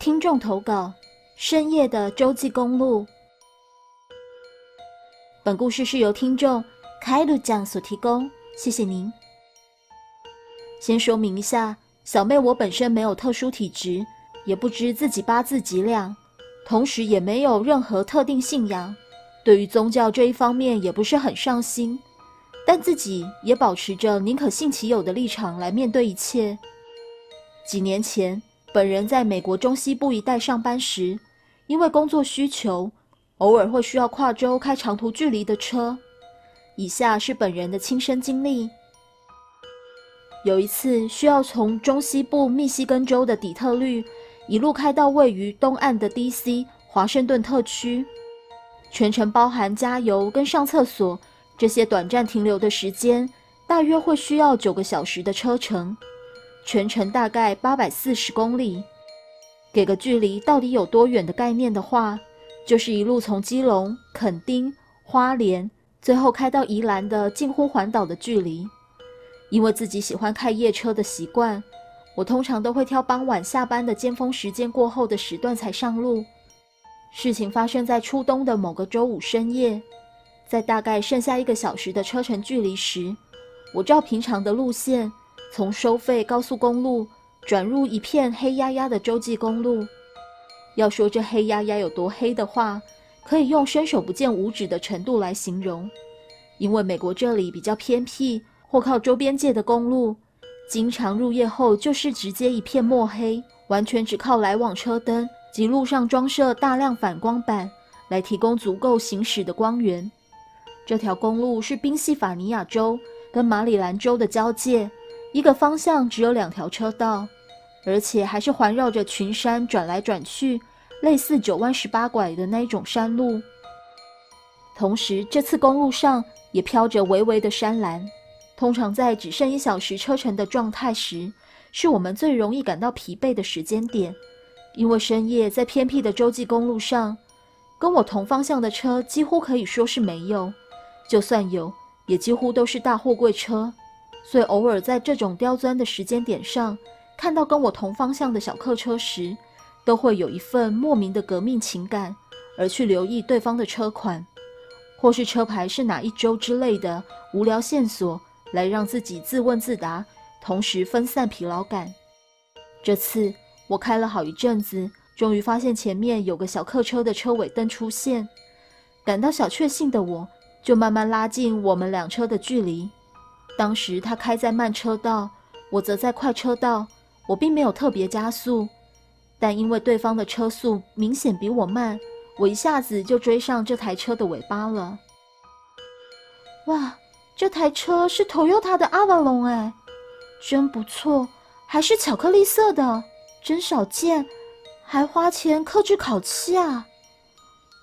听众投稿：深夜的洲际公路。本故事是由听众凯鲁酱所提供，谢谢您。先说明一下，小妹我本身没有特殊体质，也不知自己八字几两，同时也没有任何特定信仰，对于宗教这一方面也不是很上心，但自己也保持着宁可信其有的立场来面对一切。几年前，本人在美国中西部一带上班时，因为工作需求。偶尔会需要跨州开长途距离的车。以下是本人的亲身经历：有一次需要从中西部密西根州的底特律一路开到位于东岸的 D.C. 华盛顿特区，全程包含加油跟上厕所这些短暂停留的时间，大约会需要九个小时的车程，全程大概八百四十公里。给个距离到底有多远的概念的话。就是一路从基隆、垦丁、花莲，最后开到宜兰的近乎环岛的距离。因为自己喜欢开夜车的习惯，我通常都会挑傍晚下班的尖峰时间过后的时段才上路。事情发生在初冬的某个周五深夜，在大概剩下一个小时的车程距离时，我照平常的路线，从收费高速公路转入一片黑压压的洲际公路。要说这黑压压有多黑的话，可以用伸手不见五指的程度来形容。因为美国这里比较偏僻，或靠周边界的公路，经常入夜后就是直接一片墨黑，完全只靠来往车灯及路上装设大量反光板来提供足够行驶的光源。这条公路是宾夕法尼亚州跟马里兰州的交界，一个方向只有两条车道，而且还是环绕着群山转来转去。类似九弯十八拐的那一种山路，同时这次公路上也飘着微微的山岚。通常在只剩一小时车程的状态时，是我们最容易感到疲惫的时间点，因为深夜在偏僻的洲际公路上，跟我同方向的车几乎可以说是没有，就算有，也几乎都是大货柜车。所以偶尔在这种刁钻的时间点上，看到跟我同方向的小客车时，都会有一份莫名的革命情感，而去留意对方的车款，或是车牌是哪一周之类的无聊线索，来让自己自问自答，同时分散疲劳感。这次我开了好一阵子，终于发现前面有个小客车的车尾灯出现，感到小确幸的我，就慢慢拉近我们两车的距离。当时他开在慢车道，我则在快车道，我并没有特别加速。但因为对方的车速明显比我慢，我一下子就追上这台车的尾巴了。哇，这台车是 Toyota 的 Avalon 哎，真不错，还是巧克力色的，真少见，还花钱克制烤漆啊？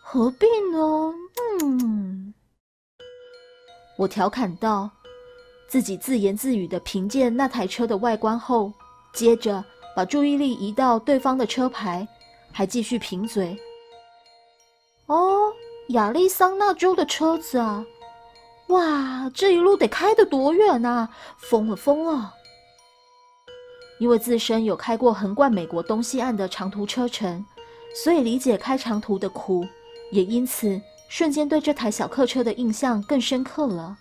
何必呢？嗯，我调侃道，自己自言自语的评鉴那台车的外观后，接着。把注意力移到对方的车牌，还继续贫嘴。哦，亚利桑那州的车子啊！哇，这一路得开得多远啊！疯了疯了！因为自身有开过横贯美国东西岸的长途车程，所以理解开长途的苦，也因此瞬间对这台小客车的印象更深刻了。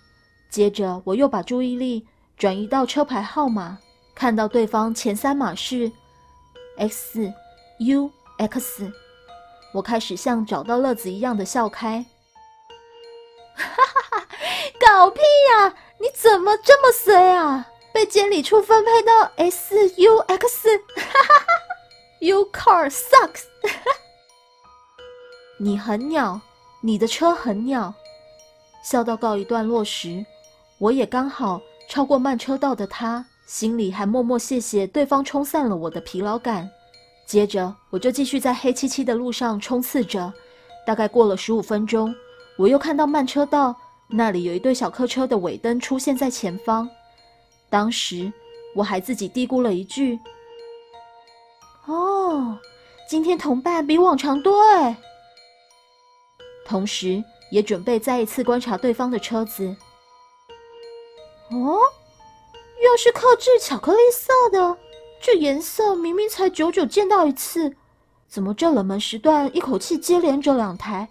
接着，我又把注意力转移到车牌号码。看到对方前三码是 X U X，我开始像找到乐子一样的笑开。哈哈哈！搞屁呀！你怎么这么衰啊？被监理处分配到 S U X，哈哈哈！You car sucks！你很鸟，你的车很鸟。笑到告一段落时，我也刚好超过慢车道的他。心里还默默谢谢对方冲散了我的疲劳感，接着我就继续在黑漆漆的路上冲刺着。大概过了十五分钟，我又看到慢车道那里有一对小客车的尾灯出现在前方。当时我还自己嘀咕了一句：“哦，今天同伴比往常多哎。”同时也准备再一次观察对方的车子。哦。又是克制巧克力色的，这颜色明明才久久见到一次，怎么这冷门时段一口气接连着两台？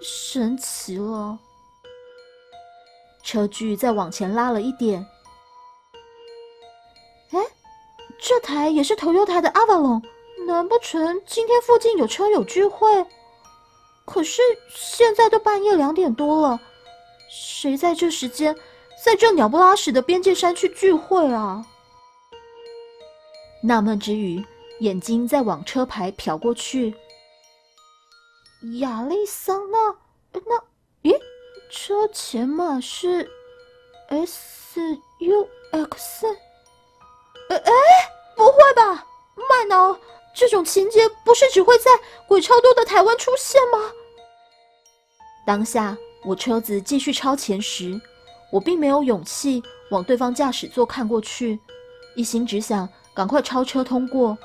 神奇了！车距再往前拉了一点。哎，这台也是头优台的阿瓦隆，难不成今天附近有车友聚会？可是现在都半夜两点多了，谁在这时间在这鸟不拉屎的边界山区聚会啊？纳闷之余，眼睛在往车牌瞟过去。亚利桑那，那，咦，车前码是 S U X？哎哎，不会吧，麦脑，这种情节不是只会在鬼超多的台湾出现吗？当下我车子继续超前时，我并没有勇气往对方驾驶座看过去，一心只想赶快超车通过。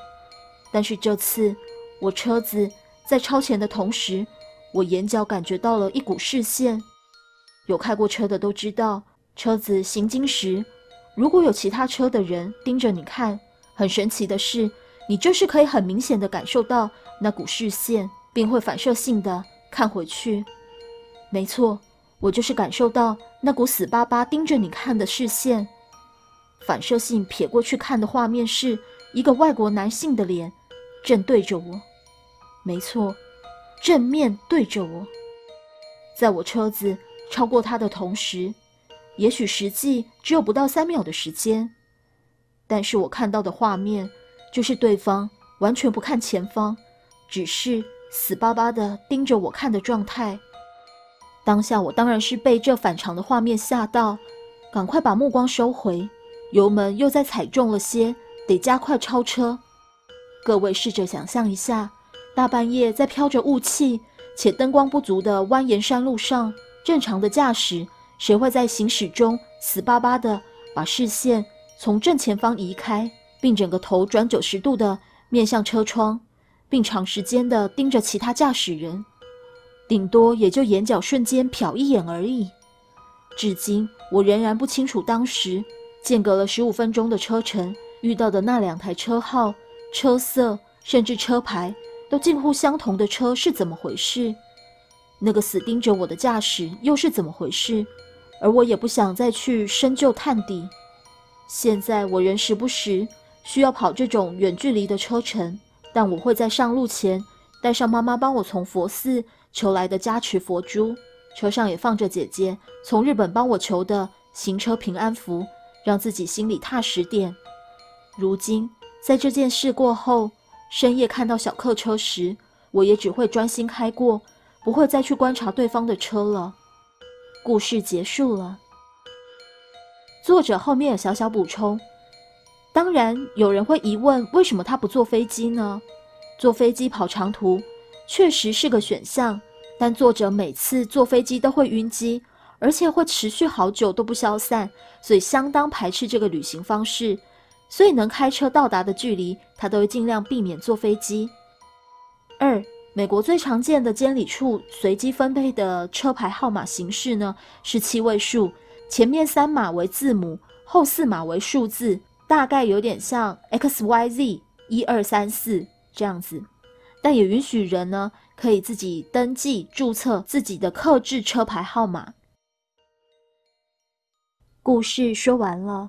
但是这次我车子。在超前的同时，我眼角感觉到了一股视线。有开过车的都知道，车子行经时，如果有其他车的人盯着你看，很神奇的是，你就是可以很明显的感受到那股视线，并会反射性的看回去。没错，我就是感受到那股死巴巴盯着你看的视线。反射性瞥过去看的画面是一个外国男性的脸，正对着我。没错，正面对着我，在我车子超过他的同时，也许实际只有不到三秒的时间，但是我看到的画面就是对方完全不看前方，只是死巴巴的盯着我看的状态。当下我当然是被这反常的画面吓到，赶快把目光收回，油门又再踩重了些，得加快超车。各位试着想象一下。大半夜在飘着雾气且灯光不足的蜿蜒山路上，正常的驾驶谁会在行驶中死巴巴的把视线从正前方移开，并整个头转九十度的面向车窗，并长时间的盯着其他驾驶人？顶多也就眼角瞬间瞟一眼而已。至今我仍然不清楚当时间隔了十五分钟的车程遇到的那两台车号、车色甚至车牌。都近乎相同的车是怎么回事？那个死盯着我的驾驶又是怎么回事？而我也不想再去深究探底。现在我仍时不时需要跑这种远距离的车程，但我会在上路前带上妈妈帮我从佛寺求来的加持佛珠，车上也放着姐姐从日本帮我求的行车平安符，让自己心里踏实点。如今在这件事过后。深夜看到小客车时，我也只会专心开过，不会再去观察对方的车了。故事结束了。作者后面有小小补充。当然，有人会疑问，为什么他不坐飞机呢？坐飞机跑长途确实是个选项，但作者每次坐飞机都会晕机，而且会持续好久都不消散，所以相当排斥这个旅行方式。所以能开车到达的距离，他都会尽量避免坐飞机。二，美国最常见的监理处随机分配的车牌号码形式呢，是七位数，前面三码为字母，后四码为数字，大概有点像 X Y Z 一二三四这样子。但也允许人呢可以自己登记注册自己的克制车牌号码。故事说完了。